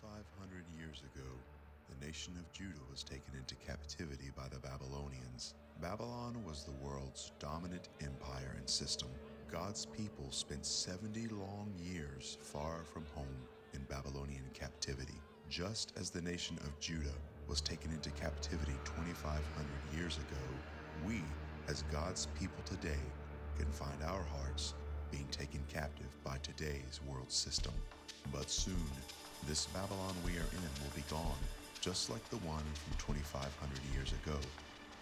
2,500 years ago, the nation of Judah was taken into captivity by the Babylonians. Babylon was the world's dominant empire and system. God's people spent 70 long years far from home in Babylonian captivity. Just as the nation of Judah was taken into captivity 2,500 years ago, we, as God's people today, can find our hearts being taken captive by today's world system. But soon, this Babylon we are in will be gone, just like the one from 2,500 years ago.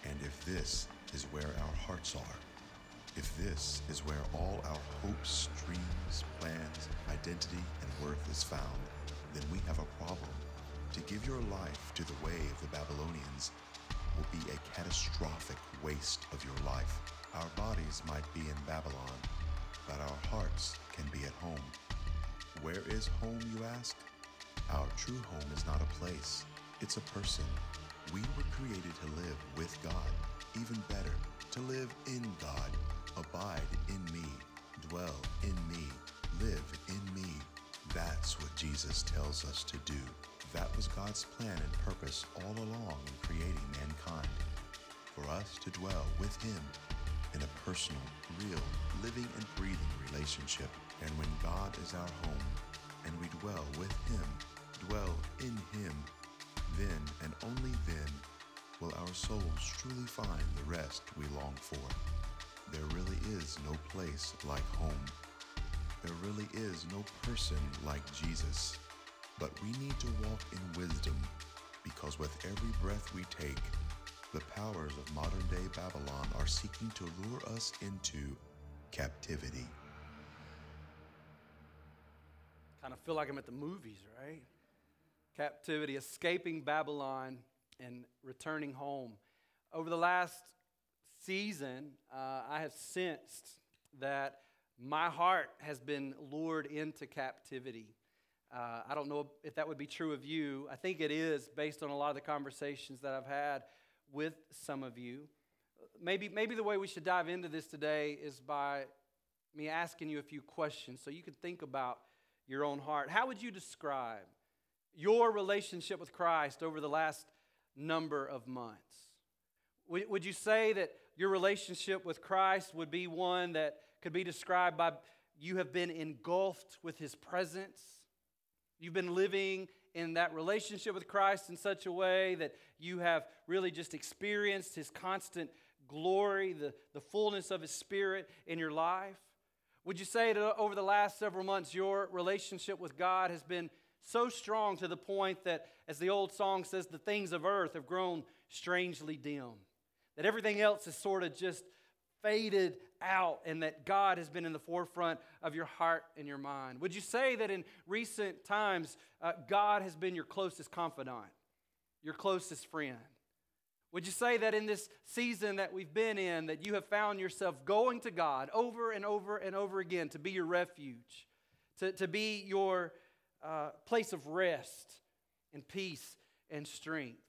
And if this is where our hearts are, if this is where all our hopes, dreams, plans, identity, and worth is found, then we have a problem. To give your life to the way of the Babylonians will be a catastrophic waste of your life. Our bodies might be in Babylon, but our hearts can be at home. Where is home, you ask? Our true home is not a place, it's a person. We were created to live with God, even better, to live in God, abide in me, dwell in me, live in me. That's what Jesus tells us to do. That was God's plan and purpose all along in creating mankind. For us to dwell with Him in a personal, real, living and breathing relationship. And when God is our home and we dwell with Him, dwell in Him, then and only then will our souls truly find the rest we long for. There really is no place like home. There really is no person like Jesus. But we need to walk in wisdom because with every breath we take, the powers of modern day Babylon are seeking to lure us into captivity. Kind of feel like I'm at the movies, right? Captivity, escaping Babylon and returning home. Over the last season, uh, I have sensed that my heart has been lured into captivity. Uh, I don't know if that would be true of you. I think it is based on a lot of the conversations that I've had with some of you. Maybe, maybe the way we should dive into this today is by me asking you a few questions so you can think about your own heart. How would you describe your relationship with Christ over the last number of months? Would, you say that your relationship with Christ would be one that could be described by you have been engulfed with his presence? You've been living in that relationship with Christ in such a way that you have really just experienced His constant glory, the, the fullness of His Spirit in your life? Would you say that over the last several months, your relationship with God has been so strong to the point that, as the old song says, the things of earth have grown strangely dim? That everything else is sort of just faded out and that God has been in the forefront of your heart and your mind? Would you say that in recent times, uh, God has been your closest confidant, your closest friend? Would you say that in this season that we've been in, that you have found yourself going to God over and over and over again to be your refuge, to, to be your uh, place of rest and peace and strength?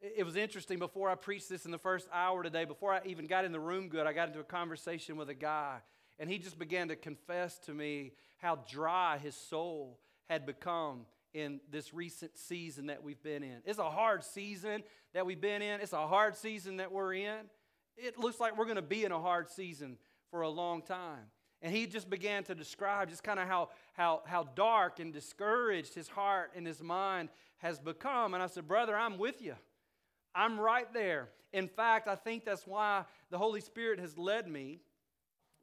It was interesting before I preached this in the first hour today, before I even got in the room good, I got into a conversation with a guy, and he just began to confess to me how dry his soul had become in this recent season that we've been in. It's a hard season that we've been in, it's a hard season that we're in. It looks like we're going to be in a hard season for a long time. And he just began to describe just kind of how, how, how dark and discouraged his heart and his mind has become. And I said, Brother, I'm with you. I'm right there. In fact, I think that's why the Holy Spirit has led me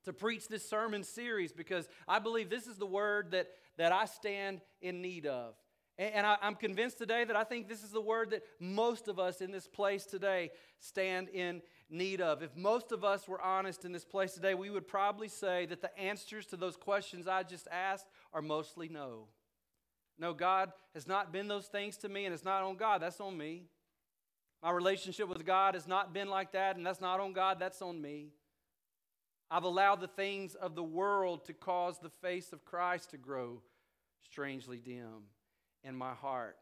to preach this sermon series because I believe this is the word that, that I stand in need of. And, and I, I'm convinced today that I think this is the word that most of us in this place today stand in need of. If most of us were honest in this place today, we would probably say that the answers to those questions I just asked are mostly no. No, God has not been those things to me, and it's not on God, that's on me. My relationship with God has not been like that, and that's not on God, that's on me. I've allowed the things of the world to cause the face of Christ to grow strangely dim in my heart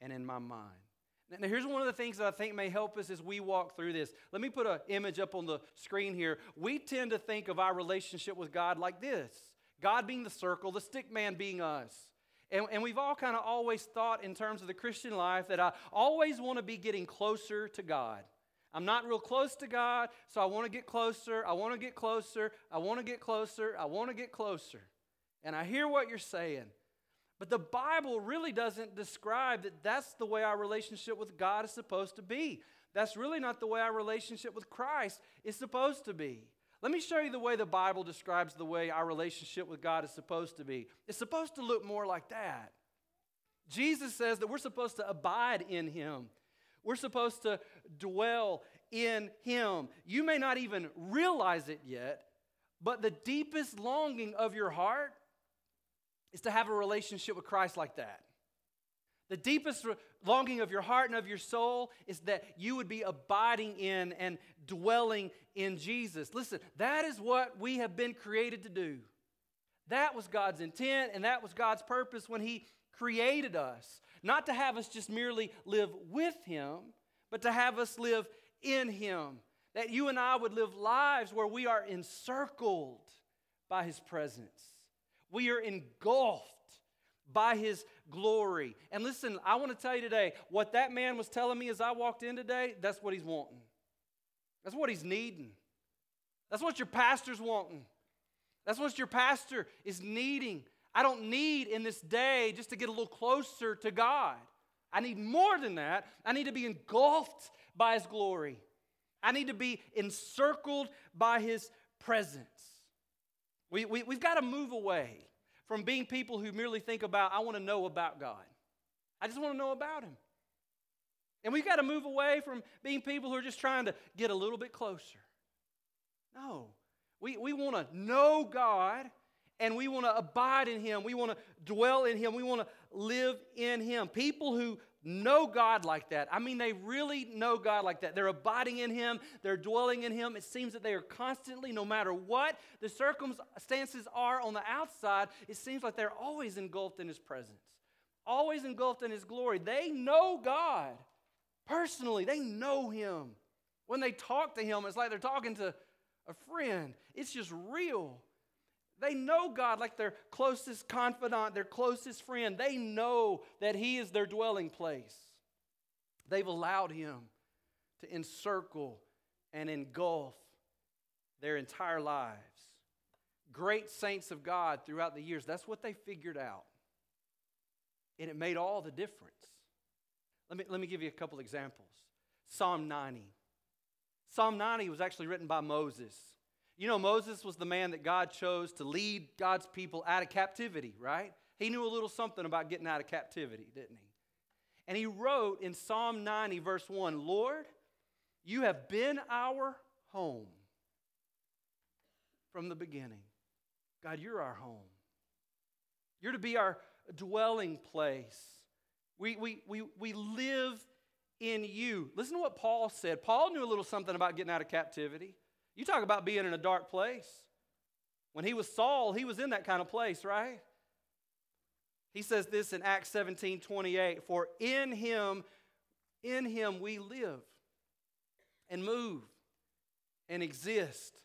and in my mind. Now, here's one of the things that I think may help us as we walk through this. Let me put an image up on the screen here. We tend to think of our relationship with God like this God being the circle, the stick man being us. And, and we've all kind of always thought in terms of the Christian life that I always want to be getting closer to God. I'm not real close to God, so I want to get closer. I want to get closer. I want to get closer. I want to get closer. And I hear what you're saying. But the Bible really doesn't describe that that's the way our relationship with God is supposed to be. That's really not the way our relationship with Christ is supposed to be. Let me show you the way the Bible describes the way our relationship with God is supposed to be. It's supposed to look more like that. Jesus says that we're supposed to abide in Him, we're supposed to dwell in Him. You may not even realize it yet, but the deepest longing of your heart is to have a relationship with Christ like that. The deepest longing of your heart and of your soul is that you would be abiding in and dwelling in Jesus. Listen, that is what we have been created to do. That was God's intent and that was God's purpose when He created us. Not to have us just merely live with Him, but to have us live in Him. That you and I would live lives where we are encircled by His presence, we are engulfed by his glory. And listen, I want to tell you today what that man was telling me as I walked in today, that's what he's wanting. That's what he's needing. That's what your pastor's wanting. That's what your pastor is needing. I don't need in this day just to get a little closer to God. I need more than that. I need to be engulfed by his glory. I need to be encircled by his presence. We, we, we've got to move away from being people who merely think about, I want to know about God. I just want to know about Him. And we've got to move away from being people who are just trying to get a little bit closer. No, we, we want to know God and we want to abide in Him. We want to dwell in Him. We want to live in Him. People who know God like that. I mean, they really know God like that. They're abiding in Him, they're dwelling in Him. It seems that they are constantly, no matter what the circumstances are on the outside, it seems like they're always engulfed in His presence, always engulfed in His glory. They know God personally, they know Him. When they talk to Him, it's like they're talking to a friend, it's just real. They know God like their closest confidant, their closest friend. They know that He is their dwelling place. They've allowed Him to encircle and engulf their entire lives. Great saints of God throughout the years, that's what they figured out. And it made all the difference. Let me, let me give you a couple examples. Psalm 90. Psalm 90 was actually written by Moses. You know, Moses was the man that God chose to lead God's people out of captivity, right? He knew a little something about getting out of captivity, didn't he? And he wrote in Psalm 90, verse 1 Lord, you have been our home from the beginning. God, you're our home. You're to be our dwelling place. We, we, we, we live in you. Listen to what Paul said. Paul knew a little something about getting out of captivity. You talk about being in a dark place. When he was Saul, he was in that kind of place, right? He says this in Acts 17 28 For in him, in him we live and move and exist.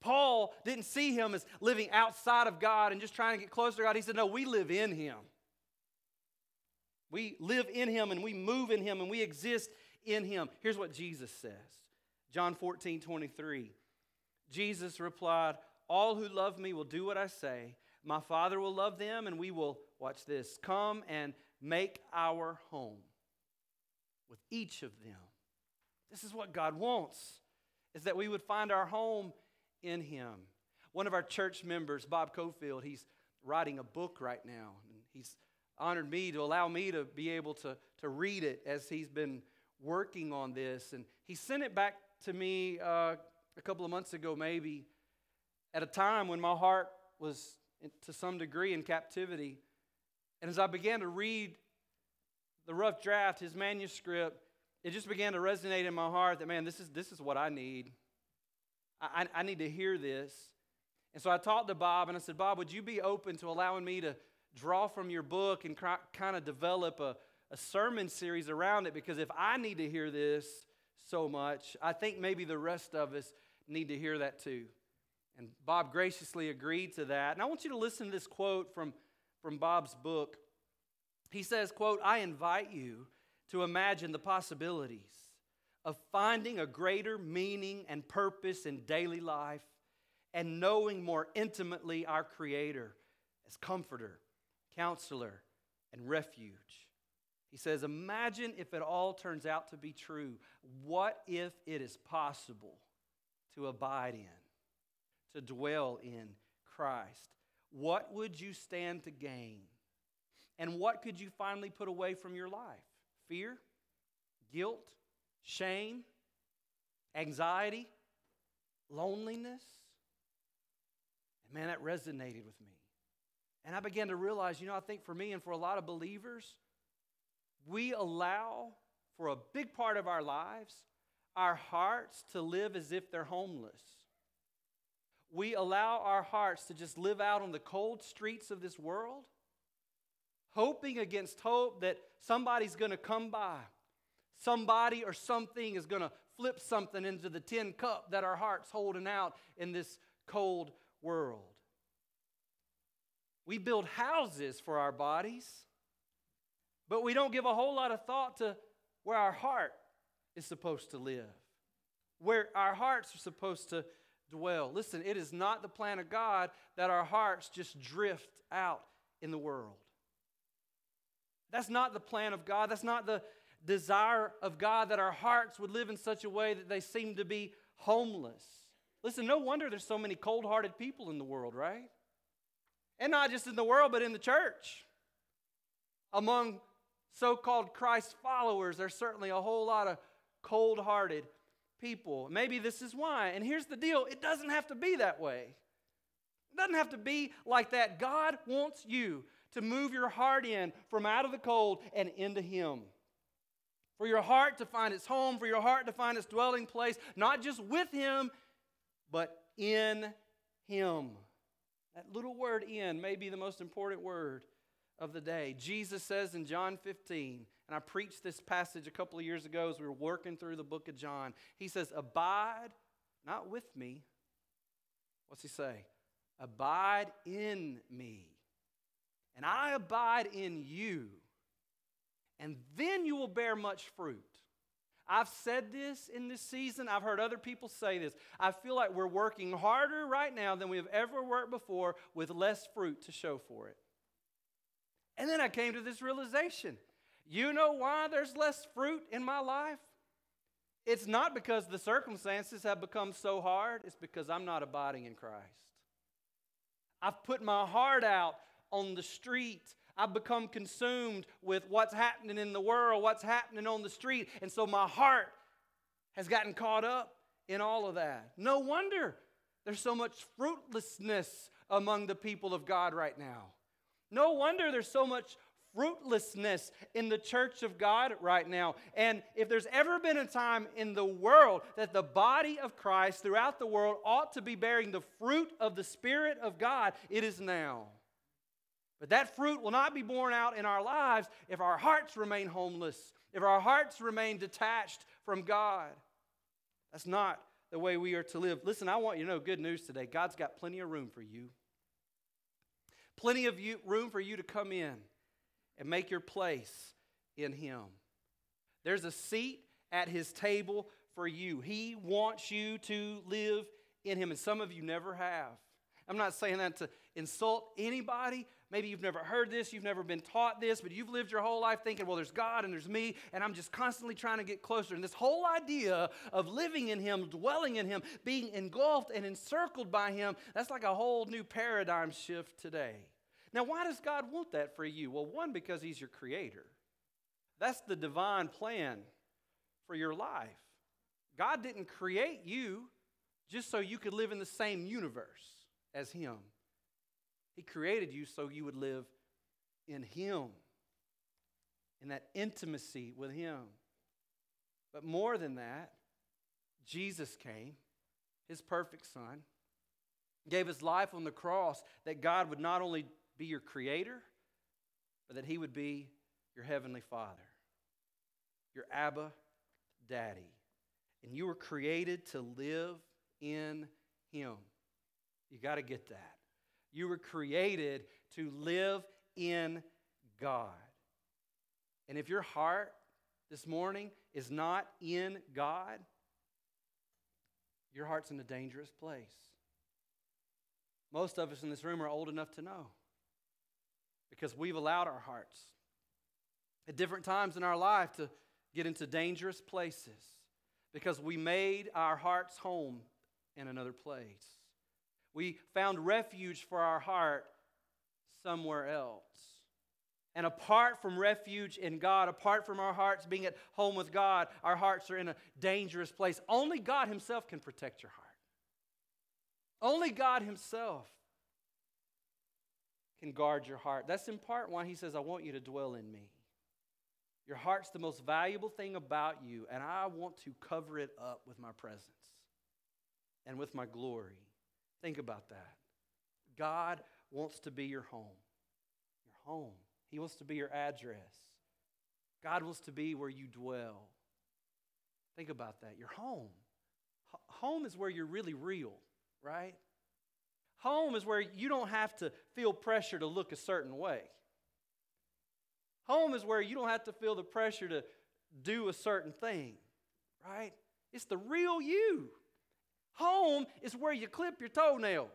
Paul didn't see him as living outside of God and just trying to get closer to God. He said, No, we live in him. We live in him and we move in him and we exist in him. Here's what Jesus says John 14 23. Jesus replied, All who love me will do what I say. My Father will love them, and we will, watch this, come and make our home with each of them. This is what God wants, is that we would find our home in Him. One of our church members, Bob Cofield, he's writing a book right now. And he's honored me to allow me to be able to, to read it as he's been working on this. And he sent it back to me uh, a couple of months ago, maybe, at a time when my heart was to some degree in captivity. And as I began to read the rough draft, his manuscript, it just began to resonate in my heart that, man, this is, this is what I need. I, I, need to hear this. And so I talked to Bob and I said, Bob, would you be open to allowing me to draw from your book and kind of develop a, a sermon series around it? Because if I need to hear this, so much. I think maybe the rest of us need to hear that too. And Bob graciously agreed to that. And I want you to listen to this quote from, from Bob's book. He says, quote, I invite you to imagine the possibilities of finding a greater meaning and purpose in daily life and knowing more intimately our Creator as comforter, counselor, and refuge. He says, Imagine if it all turns out to be true. What if it is possible to abide in, to dwell in Christ? What would you stand to gain? And what could you finally put away from your life? Fear, guilt, shame, anxiety, loneliness? And man, that resonated with me. And I began to realize, you know, I think for me and for a lot of believers, we allow for a big part of our lives our hearts to live as if they're homeless. We allow our hearts to just live out on the cold streets of this world, hoping against hope that somebody's going to come by. Somebody or something is going to flip something into the tin cup that our heart's holding out in this cold world. We build houses for our bodies, but we don't give a whole lot of thought to where our heart is supposed to live, where our hearts are supposed to dwell. Listen, it is not the plan of God that our hearts just drift out in the world. That's not the plan of God. That's not the desire of God that our hearts would live in such a way that they seem to be homeless. Listen, no wonder there's so many cold hearted people in the world, right? And not just in the world, but in the church. Among so called Christ followers, there's certainly a whole lot of cold hearted people. Maybe this is why. And here's the deal it doesn't have to be that way. It doesn't have to be like that. God wants you to move your heart in from out of the cold and into Him. For your heart to find its home, for your heart to find its dwelling place, not just with Him, but in Him. That little word in may be the most important word of the day. Jesus says in John 15, and I preached this passage a couple of years ago as we were working through the book of John. He says, Abide not with me. What's he say? Abide in me, and I abide in you, and then you will bear much fruit. I've said this in this season. I've heard other people say this. I feel like we're working harder right now than we have ever worked before with less fruit to show for it. And then I came to this realization you know why there's less fruit in my life? It's not because the circumstances have become so hard, it's because I'm not abiding in Christ. I've put my heart out on the street. I've become consumed with what's happening in the world, what's happening on the street. And so my heart has gotten caught up in all of that. No wonder there's so much fruitlessness among the people of God right now. No wonder there's so much fruitlessness in the church of God right now. And if there's ever been a time in the world that the body of Christ throughout the world ought to be bearing the fruit of the Spirit of God, it is now. But that fruit will not be borne out in our lives if our hearts remain homeless, if our hearts remain detached from God. That's not the way we are to live. Listen, I want you to know good news today. God's got plenty of room for you. Plenty of you, room for you to come in and make your place in Him. There's a seat at His table for you. He wants you to live in Him, and some of you never have. I'm not saying that to insult anybody. Maybe you've never heard this, you've never been taught this, but you've lived your whole life thinking, well, there's God and there's me, and I'm just constantly trying to get closer. And this whole idea of living in Him, dwelling in Him, being engulfed and encircled by Him, that's like a whole new paradigm shift today. Now, why does God want that for you? Well, one, because He's your creator. That's the divine plan for your life. God didn't create you just so you could live in the same universe as Him. He created you so you would live in Him, in that intimacy with Him. But more than that, Jesus came, His perfect Son, gave His life on the cross that God would not only be your creator, but that he would be your heavenly father, your Abba daddy. And you were created to live in him. You got to get that. You were created to live in God. And if your heart this morning is not in God, your heart's in a dangerous place. Most of us in this room are old enough to know because we've allowed our hearts at different times in our life to get into dangerous places because we made our heart's home in another place. We found refuge for our heart somewhere else. And apart from refuge in God, apart from our hearts being at home with God, our hearts are in a dangerous place. Only God Himself can protect your heart. Only God Himself can guard your heart. That's in part why He says, I want you to dwell in me. Your heart's the most valuable thing about you, and I want to cover it up with my presence and with my glory. Think about that. God wants to be your home. Your home. He wants to be your address. God wants to be where you dwell. Think about that. Your home. H- home is where you're really real, right? Home is where you don't have to feel pressure to look a certain way. Home is where you don't have to feel the pressure to do a certain thing, right? It's the real you. Home is where you clip your toenails.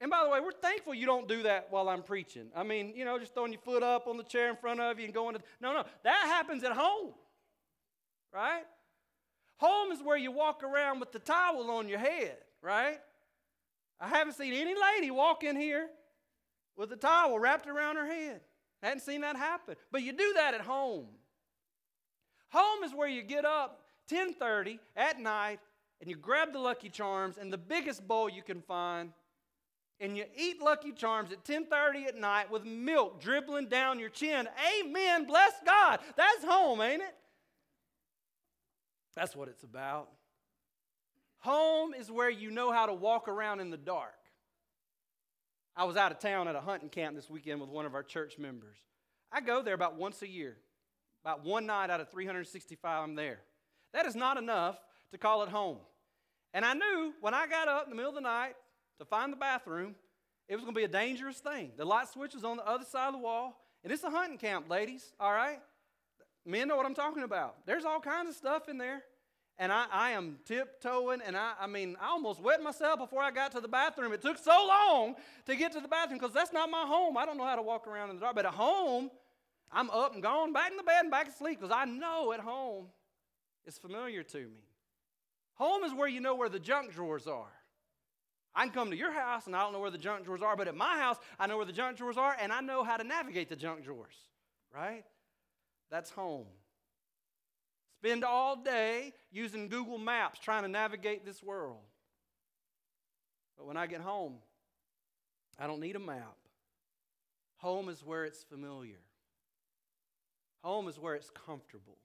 And by the way, we're thankful you don't do that while I'm preaching. I mean, you know, just throwing your foot up on the chair in front of you and going to. No, no. That happens at home, right? Home is where you walk around with the towel on your head, right? I haven't seen any lady walk in here with a towel wrapped around her head. I hadn't seen that happen. But you do that at home. Home is where you get up 10:30 at night and you grab the Lucky Charms and the biggest bowl you can find and you eat Lucky Charms at 10:30 at night with milk dribbling down your chin. Amen. Bless God. That's home, ain't it? That's what it's about. Home is where you know how to walk around in the dark. I was out of town at a hunting camp this weekend with one of our church members. I go there about once a year. About one night out of 365, I'm there. That is not enough to call it home. And I knew when I got up in the middle of the night to find the bathroom, it was going to be a dangerous thing. The light switch was on the other side of the wall, and it's a hunting camp, ladies, all right? Men know what I'm talking about. There's all kinds of stuff in there. And I, I am tiptoeing, and I, I mean, I almost wet myself before I got to the bathroom. It took so long to get to the bathroom because that's not my home. I don't know how to walk around in the dark. But at home, I'm up and gone, back in the bed and back asleep because I know at home it's familiar to me. Home is where you know where the junk drawers are. I can come to your house and I don't know where the junk drawers are, but at my house, I know where the junk drawers are and I know how to navigate the junk drawers, right? That's home. Spend all day using Google Maps trying to navigate this world. But when I get home, I don't need a map. Home is where it's familiar. Home is where it's comfortable.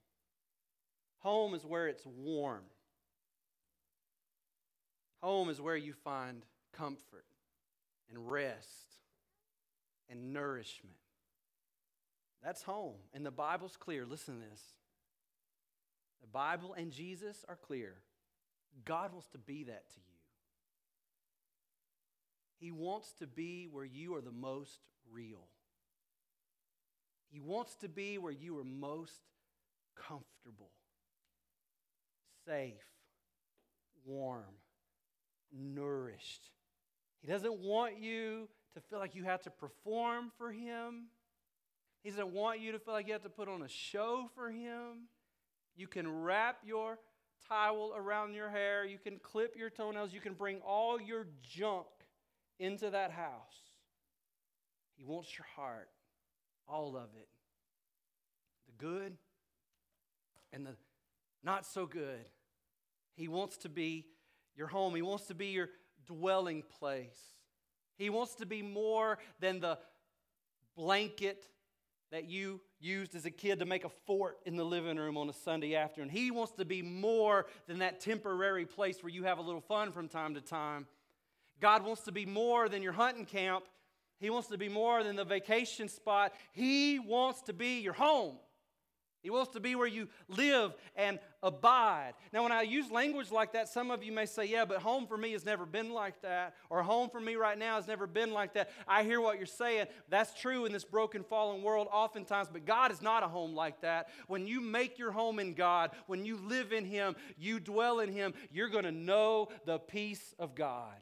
Home is where it's warm. Home is where you find comfort and rest and nourishment. That's home. And the Bible's clear. Listen to this. The Bible and Jesus are clear. God wants to be that to you. He wants to be where you are the most real. He wants to be where you are most comfortable, safe, warm, nourished. He doesn't want you to feel like you have to perform for Him. He doesn't want you to feel like you have to put on a show for Him. You can wrap your towel around your hair, you can clip your toenails, you can bring all your junk into that house. He wants your heart, all of it the good and the not so good. He wants to be your home. He wants to be your dwelling place. He wants to be more than the blanket that you used as a kid to make a fort in the living room on a Sunday afternoon. He wants to be more than that temporary place where you have a little fun from time to time. God wants to be more than your hunting camp. He wants to be more than the vacation spot. He wants to be your home. He wants to be where you live and abide. Now, when I use language like that, some of you may say, Yeah, but home for me has never been like that, or home for me right now has never been like that. I hear what you're saying. That's true in this broken, fallen world oftentimes, but God is not a home like that. When you make your home in God, when you live in Him, you dwell in Him, you're going to know the peace of God.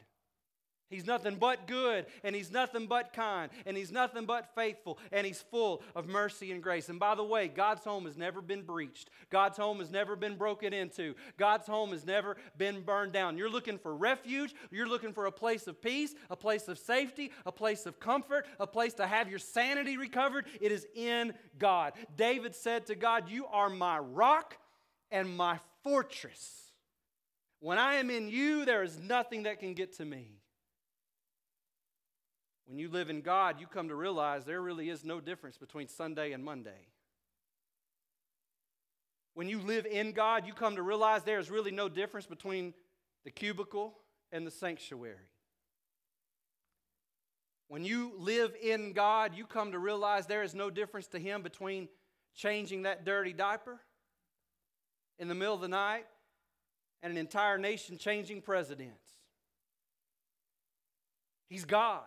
He's nothing but good, and He's nothing but kind, and He's nothing but faithful, and He's full of mercy and grace. And by the way, God's home has never been breached. God's home has never been broken into. God's home has never been burned down. You're looking for refuge. You're looking for a place of peace, a place of safety, a place of comfort, a place to have your sanity recovered. It is in God. David said to God, You are my rock and my fortress. When I am in you, there is nothing that can get to me. When you live in God, you come to realize there really is no difference between Sunday and Monday. When you live in God, you come to realize there is really no difference between the cubicle and the sanctuary. When you live in God, you come to realize there is no difference to Him between changing that dirty diaper in the middle of the night and an entire nation changing presidents. He's God.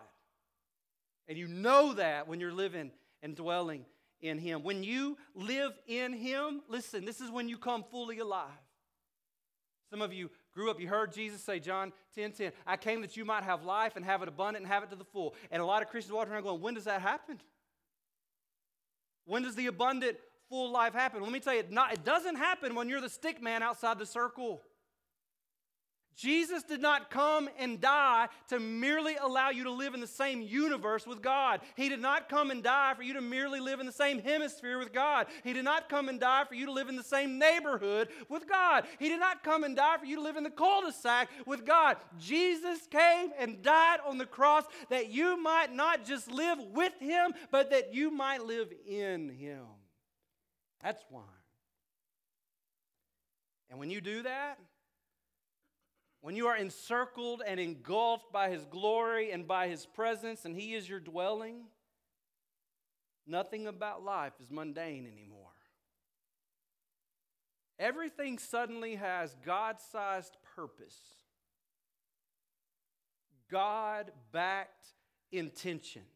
And you know that when you're living and dwelling in Him. When you live in Him, listen, this is when you come fully alive. Some of you grew up, you heard Jesus say, John 10 10, I came that you might have life and have it abundant and have it to the full. And a lot of Christians walk around going, when does that happen? When does the abundant, full life happen? Let me tell you, it, not, it doesn't happen when you're the stick man outside the circle. Jesus did not come and die to merely allow you to live in the same universe with God. He did not come and die for you to merely live in the same hemisphere with God. He did not come and die for you to live in the same neighborhood with God. He did not come and die for you to live in the cul de sac with God. Jesus came and died on the cross that you might not just live with Him, but that you might live in Him. That's why. And when you do that, when you are encircled and engulfed by His glory and by His presence, and He is your dwelling, nothing about life is mundane anymore. Everything suddenly has God sized purpose, God backed intentions.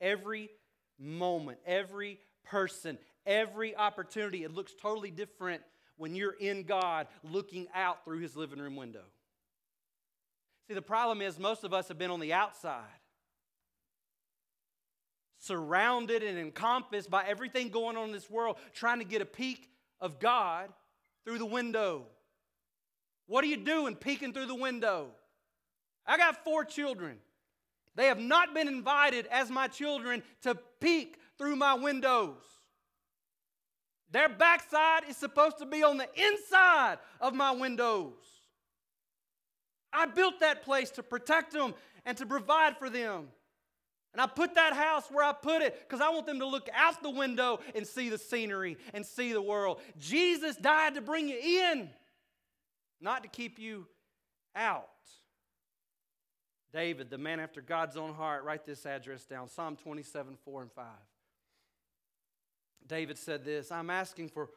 Every moment, every person, every opportunity, it looks totally different when you're in God looking out through his living room window. See, the problem is most of us have been on the outside, surrounded and encompassed by everything going on in this world, trying to get a peek of God through the window. What are you doing peeking through the window? I got four children. They have not been invited as my children to peek through my windows. Their backside is supposed to be on the inside of my windows. I built that place to protect them and to provide for them. And I put that house where I put it because I want them to look out the window and see the scenery and see the world. Jesus died to bring you in, not to keep you out. David, the man after God's own heart, write this address down Psalm 27, 4 and 5. David said this I'm asking for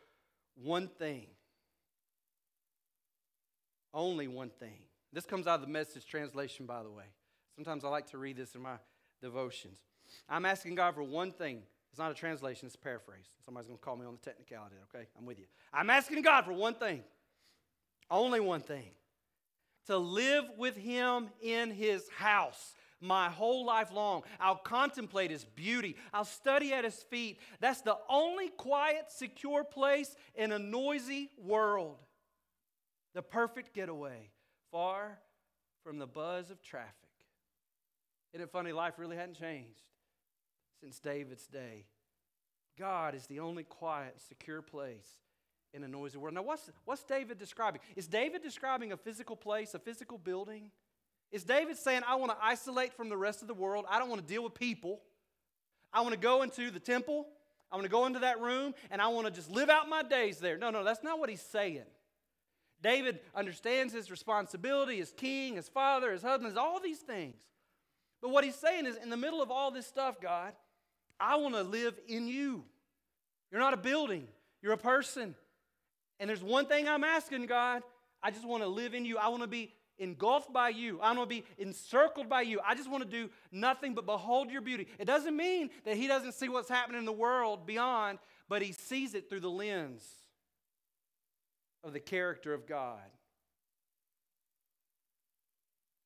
one thing. Only one thing. This comes out of the message translation, by the way. Sometimes I like to read this in my devotions. I'm asking God for one thing. It's not a translation, it's a paraphrase. Somebody's going to call me on the technicality, okay? I'm with you. I'm asking God for one thing, only one thing to live with Him in His house my whole life long. I'll contemplate his beauty. I'll study at his feet. That's the only quiet, secure place in a noisy world. The perfect getaway, far from the buzz of traffic. Isn't it funny? Life really hadn't changed since David's day. God is the only quiet, secure place in a noisy world. Now, what's, what's David describing? Is David describing a physical place, a physical building? Is David saying, I want to isolate from the rest of the world? I don't want to deal with people. I want to go into the temple. I want to go into that room and I want to just live out my days there. No, no, that's not what he's saying. David understands his responsibility as king, as father, as husband, as all these things. But what he's saying is, in the middle of all this stuff, God, I want to live in you. You're not a building, you're a person. And there's one thing I'm asking, God. I just want to live in you. I want to be engulfed by you. I want to be encircled by you. I just want to do nothing but behold your beauty. It doesn't mean that he doesn't see what's happening in the world beyond, but he sees it through the lens of the character of God.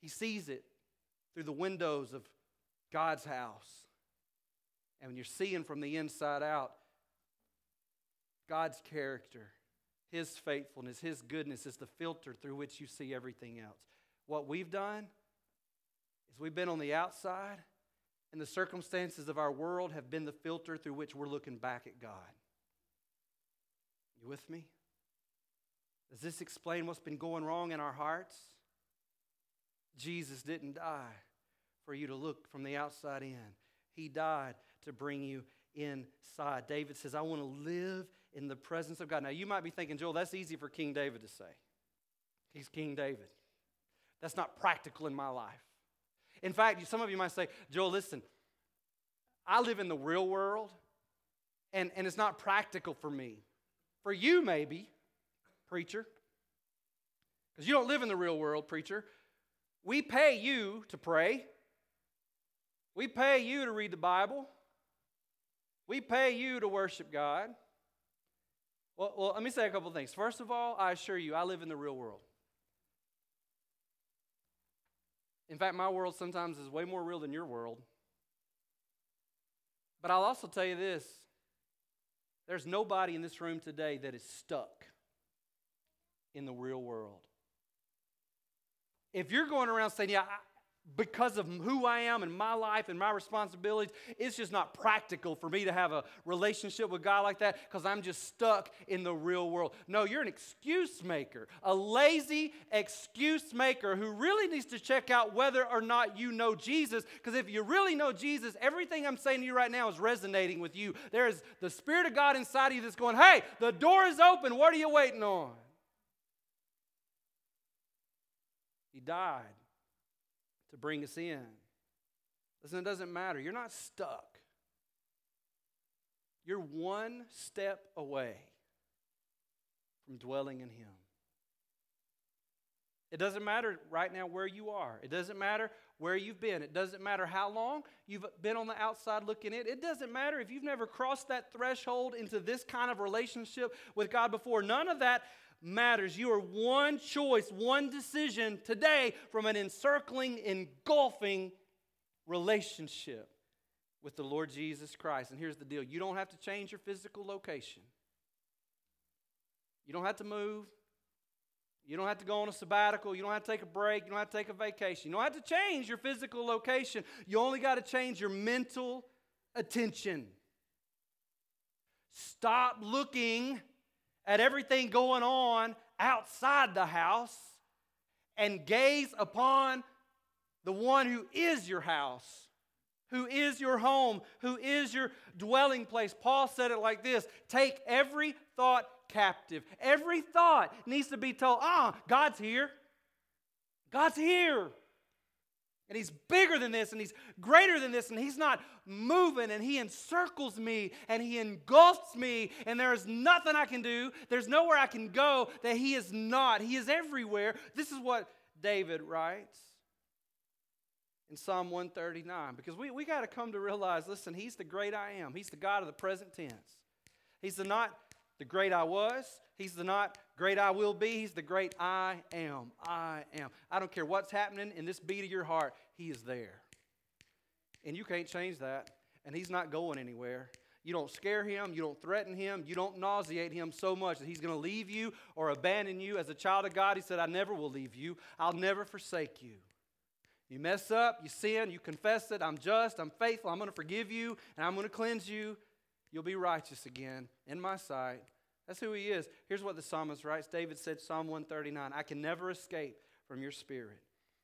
He sees it through the windows of God's house. And when you're seeing from the inside out, God's character, His faithfulness, His goodness is the filter through which you see everything else. What we've done is we've been on the outside, and the circumstances of our world have been the filter through which we're looking back at God. You with me? Does this explain what's been going wrong in our hearts? Jesus didn't die for you to look from the outside in, He died to bring you inside. David says, I want to live in the presence of God. Now, you might be thinking, Joel, that's easy for King David to say. He's King David. That's not practical in my life. In fact, some of you might say, Joel, listen, I live in the real world, and, and it's not practical for me. For you, maybe, preacher, because you don't live in the real world, preacher. We pay you to pray. We pay you to read the Bible. We pay you to worship God. Well, well, let me say a couple things. First of all, I assure you, I live in the real world. In fact, my world sometimes is way more real than your world. But I'll also tell you this there's nobody in this room today that is stuck in the real world. If you're going around saying, Yeah, because of who I am and my life and my responsibilities, it's just not practical for me to have a relationship with God like that because I'm just stuck in the real world. No, you're an excuse maker, a lazy excuse maker who really needs to check out whether or not you know Jesus. Because if you really know Jesus, everything I'm saying to you right now is resonating with you. There is the Spirit of God inside of you that's going, hey, the door is open. What are you waiting on? He died to bring us in. Listen, it doesn't matter. You're not stuck. You're one step away from dwelling in Him. It doesn't matter right now where you are. It doesn't matter where you've been. It doesn't matter how long you've been on the outside looking in. It doesn't matter if you've never crossed that threshold into this kind of relationship with God before. None of that matters. You are one choice, one decision today from an encircling, engulfing relationship with the Lord Jesus Christ. And here's the deal you don't have to change your physical location, you don't have to move. You don't have to go on a sabbatical. You don't have to take a break. You don't have to take a vacation. You don't have to change your physical location. You only got to change your mental attention. Stop looking at everything going on outside the house and gaze upon the one who is your house, who is your home, who is your dwelling place. Paul said it like this Take every thought captive. Every thought needs to be told, ah, God's here. God's here. And he's bigger than this, and he's greater than this, and he's not moving, and he encircles me, and he engulfs me, and there is nothing I can do. There's nowhere I can go that he is not. He is everywhere. This is what David writes in Psalm 139, because we, we got to come to realize listen, he's the great I am, he's the God of the present tense. He's the not the great I was. He's the not great I will be. He's the great I am. I am. I don't care what's happening in this beat of your heart, He is there. And you can't change that. And He's not going anywhere. You don't scare him, you don't threaten him, you don't nauseate him so much that he's going to leave you or abandon you. As a child of God, he said, I never will leave you, I'll never forsake you. You mess up, you sin, you confess it. I'm just, I'm faithful, I'm going to forgive you, and I'm going to cleanse you. You'll be righteous again in my sight. That's who he is. Here's what the psalmist writes David said, Psalm 139 I can never escape from your spirit,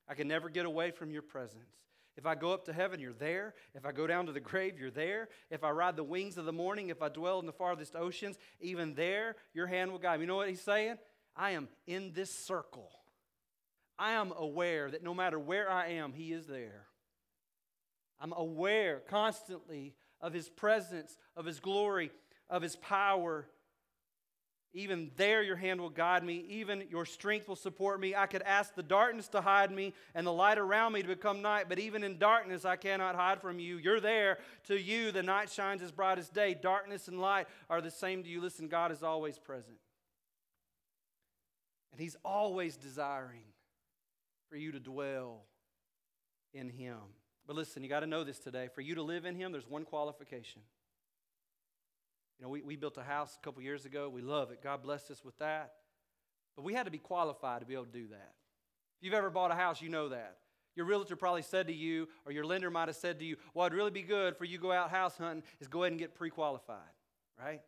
I can never get away from your presence. If I go up to heaven, you're there. If I go down to the grave, you're there. If I ride the wings of the morning, if I dwell in the farthest oceans, even there, your hand will guide me. You know what he's saying? I am in this circle. I am aware that no matter where I am, he is there. I'm aware constantly of his presence, of his glory. of his power. Even there, your hand will guide me. Even your strength will support me. I could ask the darkness to hide me and the light around me to become night, but even in darkness, I cannot hide from you. You're there. To you, the night shines as bright as day. Darkness and light are the same to you. Listen, God is always present. And He's always desiring for you to dwell in Him. But listen, you got to know this today. For you to live in Him, there's one qualification. You know, we, we built a house a couple years ago. We love it. God blessed us with that. But we had to be qualified to be able to do that. If you've ever bought a house, you know that. Your realtor probably said to you, or your lender might have said to you, well, it'd really be good for you to go out house hunting is go ahead and get pre qualified, right?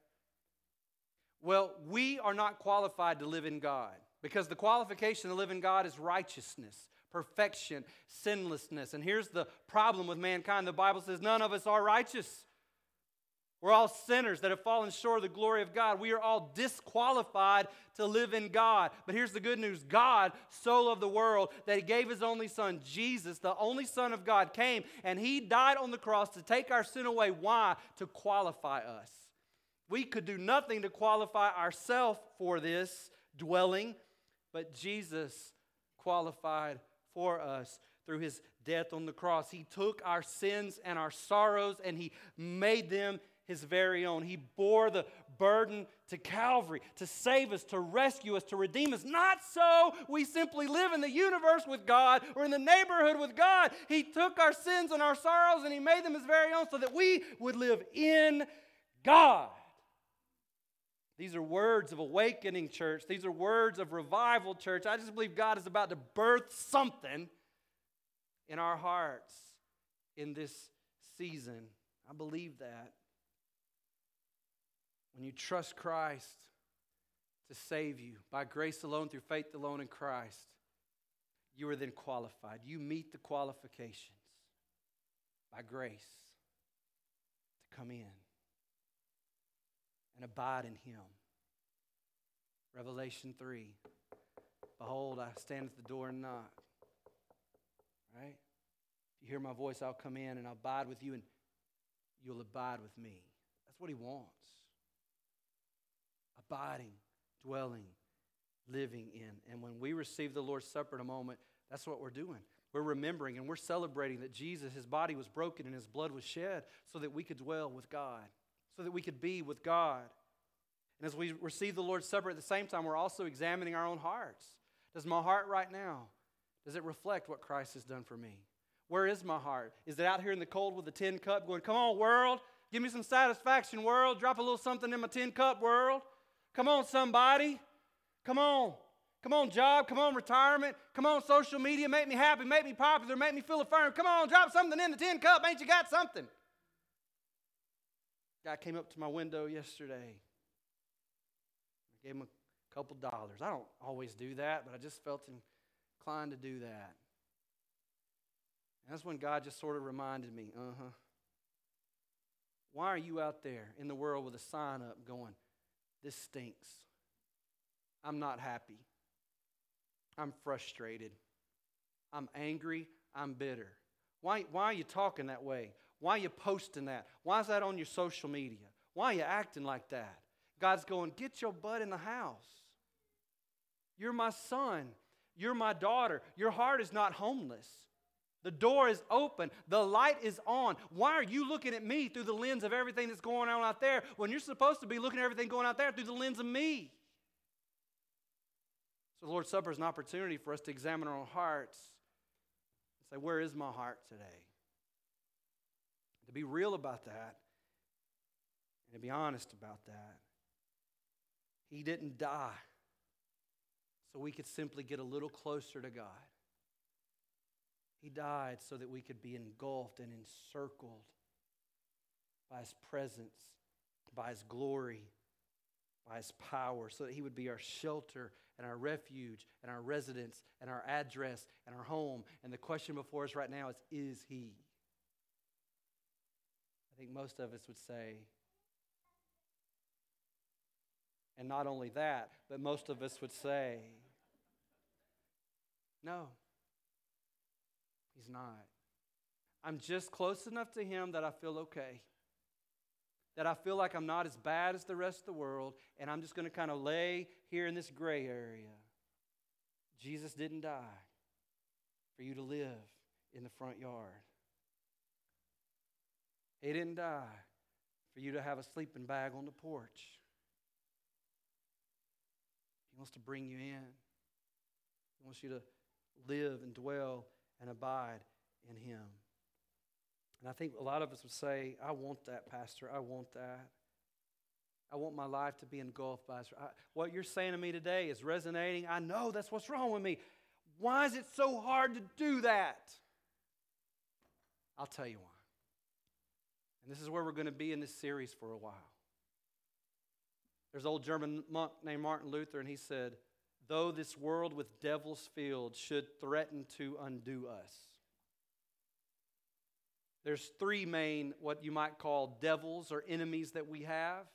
Well, we are not qualified to live in God because the qualification to live in God is righteousness, perfection, sinlessness. And here's the problem with mankind the Bible says none of us are righteous. We're all sinners that have fallen short of the glory of God. We are all disqualified to live in God. But here's the good news God, soul of the world, that He gave His only Son, Jesus, the only Son of God, came and He died on the cross to take our sin away. Why? To qualify us. We could do nothing to qualify ourselves for this dwelling, but Jesus qualified for us through his death on the cross. He took our sins and our sorrows and he made them his very own. He bore the burden to Calvary to save us, to rescue us, to redeem us. Not so we simply live in the universe with God or in the neighborhood with God. He took our sins and our sorrows and He made them His very own so that we would live in God. These are words of awakening, church. These are words of revival, church. I just believe God is about to birth something in our hearts in this season. I believe that. When you trust Christ to save you by grace alone, through faith alone in Christ, you are then qualified. You meet the qualifications by grace to come in and abide in Him. Revelation 3 Behold, I stand at the door and knock. Right? If you hear my voice, I'll come in and I'll abide with you, and you'll abide with me. That's what He wants abiding, dwelling, living in. And when we receive the Lord's Supper in a moment, that's what we're doing. We're remembering and we're celebrating that Jesus, his body was broken and his blood was shed so that we could dwell with God, so that we could be with God. And as we receive the Lord's Supper at the same time, we're also examining our own hearts. Does my heart right now, does it reflect what Christ has done for me? Where is my heart? Is it out here in the cold with a tin cup going, come on, world, give me some satisfaction, world, drop a little something in my tin cup, world? Come on, somebody. Come on. Come on, job. Come on, retirement. Come on, social media. Make me happy. Make me popular. Make me feel affirmed. Come on, drop something in the tin cup. Ain't you got something? Guy came up to my window yesterday. I gave him a couple dollars. I don't always do that, but I just felt inclined to do that. And that's when God just sort of reminded me, uh huh. Why are you out there in the world with a sign up going, this stinks. I'm not happy. I'm frustrated. I'm angry. I'm bitter. Why, why are you talking that way? Why are you posting that? Why is that on your social media? Why are you acting like that? God's going, get your butt in the house. You're my son. You're my daughter. Your heart is not homeless. The door is open. The light is on. Why are you looking at me through the lens of everything that's going on out there when you're supposed to be looking at everything going out there through the lens of me? So, the Lord's Supper is an opportunity for us to examine our hearts and say, Where is my heart today? To be real about that and to be honest about that. He didn't die so we could simply get a little closer to God. He died so that we could be engulfed and encircled by His presence, by His glory, by His power, so that He would be our shelter and our refuge and our residence and our address and our home. And the question before us right now is Is He? I think most of us would say, and not only that, but most of us would say, No. He's not. I'm just close enough to Him that I feel okay, that I feel like I'm not as bad as the rest of the world, and I'm just going to kind of lay here in this gray area. Jesus didn't die for you to live in the front yard. He didn't die for you to have a sleeping bag on the porch. He wants to bring you in. He wants you to live and dwell and abide in Him. And I think a lot of us would say, I want that, Pastor. I want that. I want my life to be engulfed by I, what you're saying to me today is resonating. I know that's what's wrong with me. Why is it so hard to do that? I'll tell you why. And this is where we're going to be in this series for a while. There's an old German monk named Martin Luther, and he said, Though this world with devils filled should threaten to undo us. There's three main, what you might call devils or enemies that we have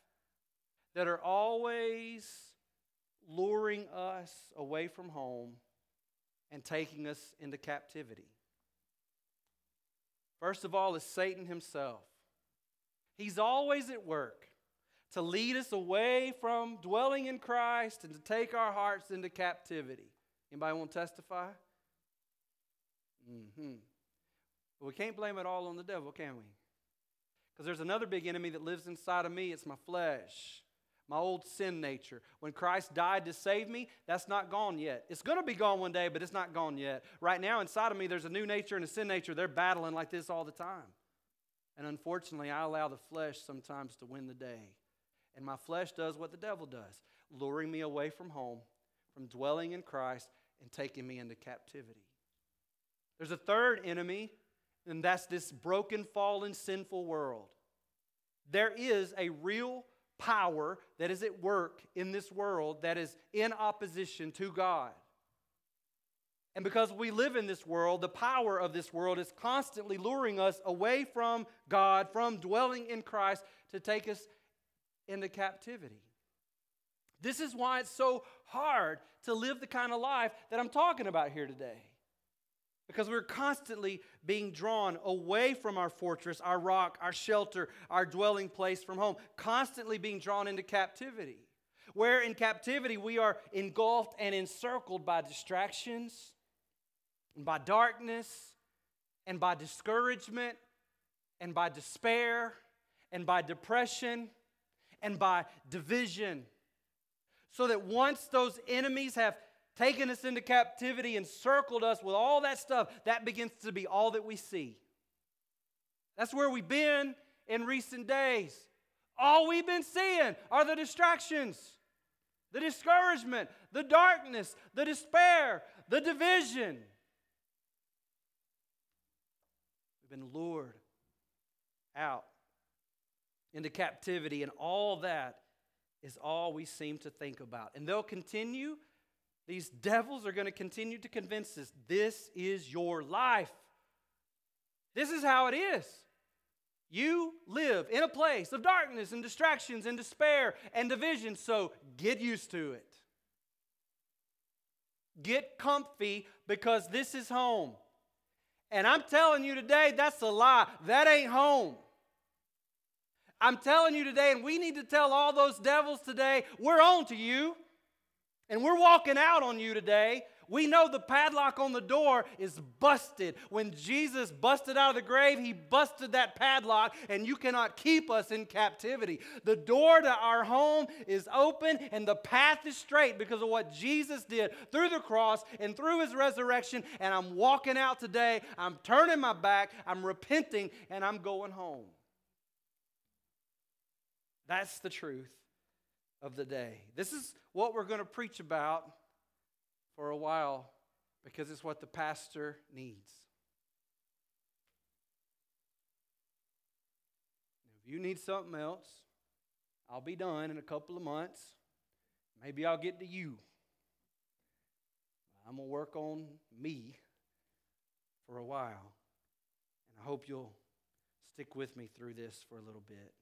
that are always luring us away from home and taking us into captivity. First of all, is Satan himself. He's always at work to lead us away from dwelling in Christ and to take our hearts into captivity. Anybody want to testify? Mm-hmm. But we can't blame it all on the devil, can we? Because there's another big enemy that lives inside of me. It's my flesh, my old sin nature. When Christ died to save me, that's not gone yet. It's going to be gone one day, but it's not gone yet. Right now, inside of me, there's a new nature and a sin nature. They're battling like this all the time. And unfortunately, I allow the flesh sometimes to win the day. And my flesh does what the devil does, luring me away from home, from dwelling in Christ, and taking me into captivity. There's a third enemy, and that's this broken, fallen, sinful world. There is a real power that is at work in this world that is in opposition to God. And because we live in this world, the power of this world is constantly luring us away from God, from dwelling in Christ, to take us into captivity. This is why it's so hard to live the kind of life that I'm talking about here today. Because we're constantly being drawn away from our fortress, our rock, our shelter, our dwelling place from home, constantly being drawn into captivity. Where in captivity we are engulfed and encircled by distractions, and by darkness, and by discouragement, and by despair, and by depression, and by division. So that once those enemies have taken us into captivity and circled us with all that stuff, that begins to be all that we see. That's where we've been in recent days. All we've been seeing are the distractions, the discouragement, the darkness, the despair, the division. We've been lured out into captivity, and all that is all we seem to think about. And they'll continue, these devils are going to continue to convince us this is your life. This is how it is. You live in a place of darkness and distractions and despair and division, so get used to it. Get comfy because this is home. And I'm telling you today, that's a lie. That ain't home. I'm telling you today, and we need to tell all those devils today, we're on to you. And we're walking out on you today. We know the padlock on the door is busted. When Jesus busted out of the grave, he busted that padlock, and you cannot keep us in captivity. The door to our home is open, and the path is straight because of what Jesus did through the cross and through his resurrection. And I'm walking out today. I'm turning my back, I'm repenting, and I'm going home. That's the truth of the day. This is what we're going to preach about for a while because it's what the pastor needs. If you need something else, I'll be done in a couple of months. Maybe I'll get to you. I'm going to work on me for a while. And I hope you'll stick with me through this for a little bit.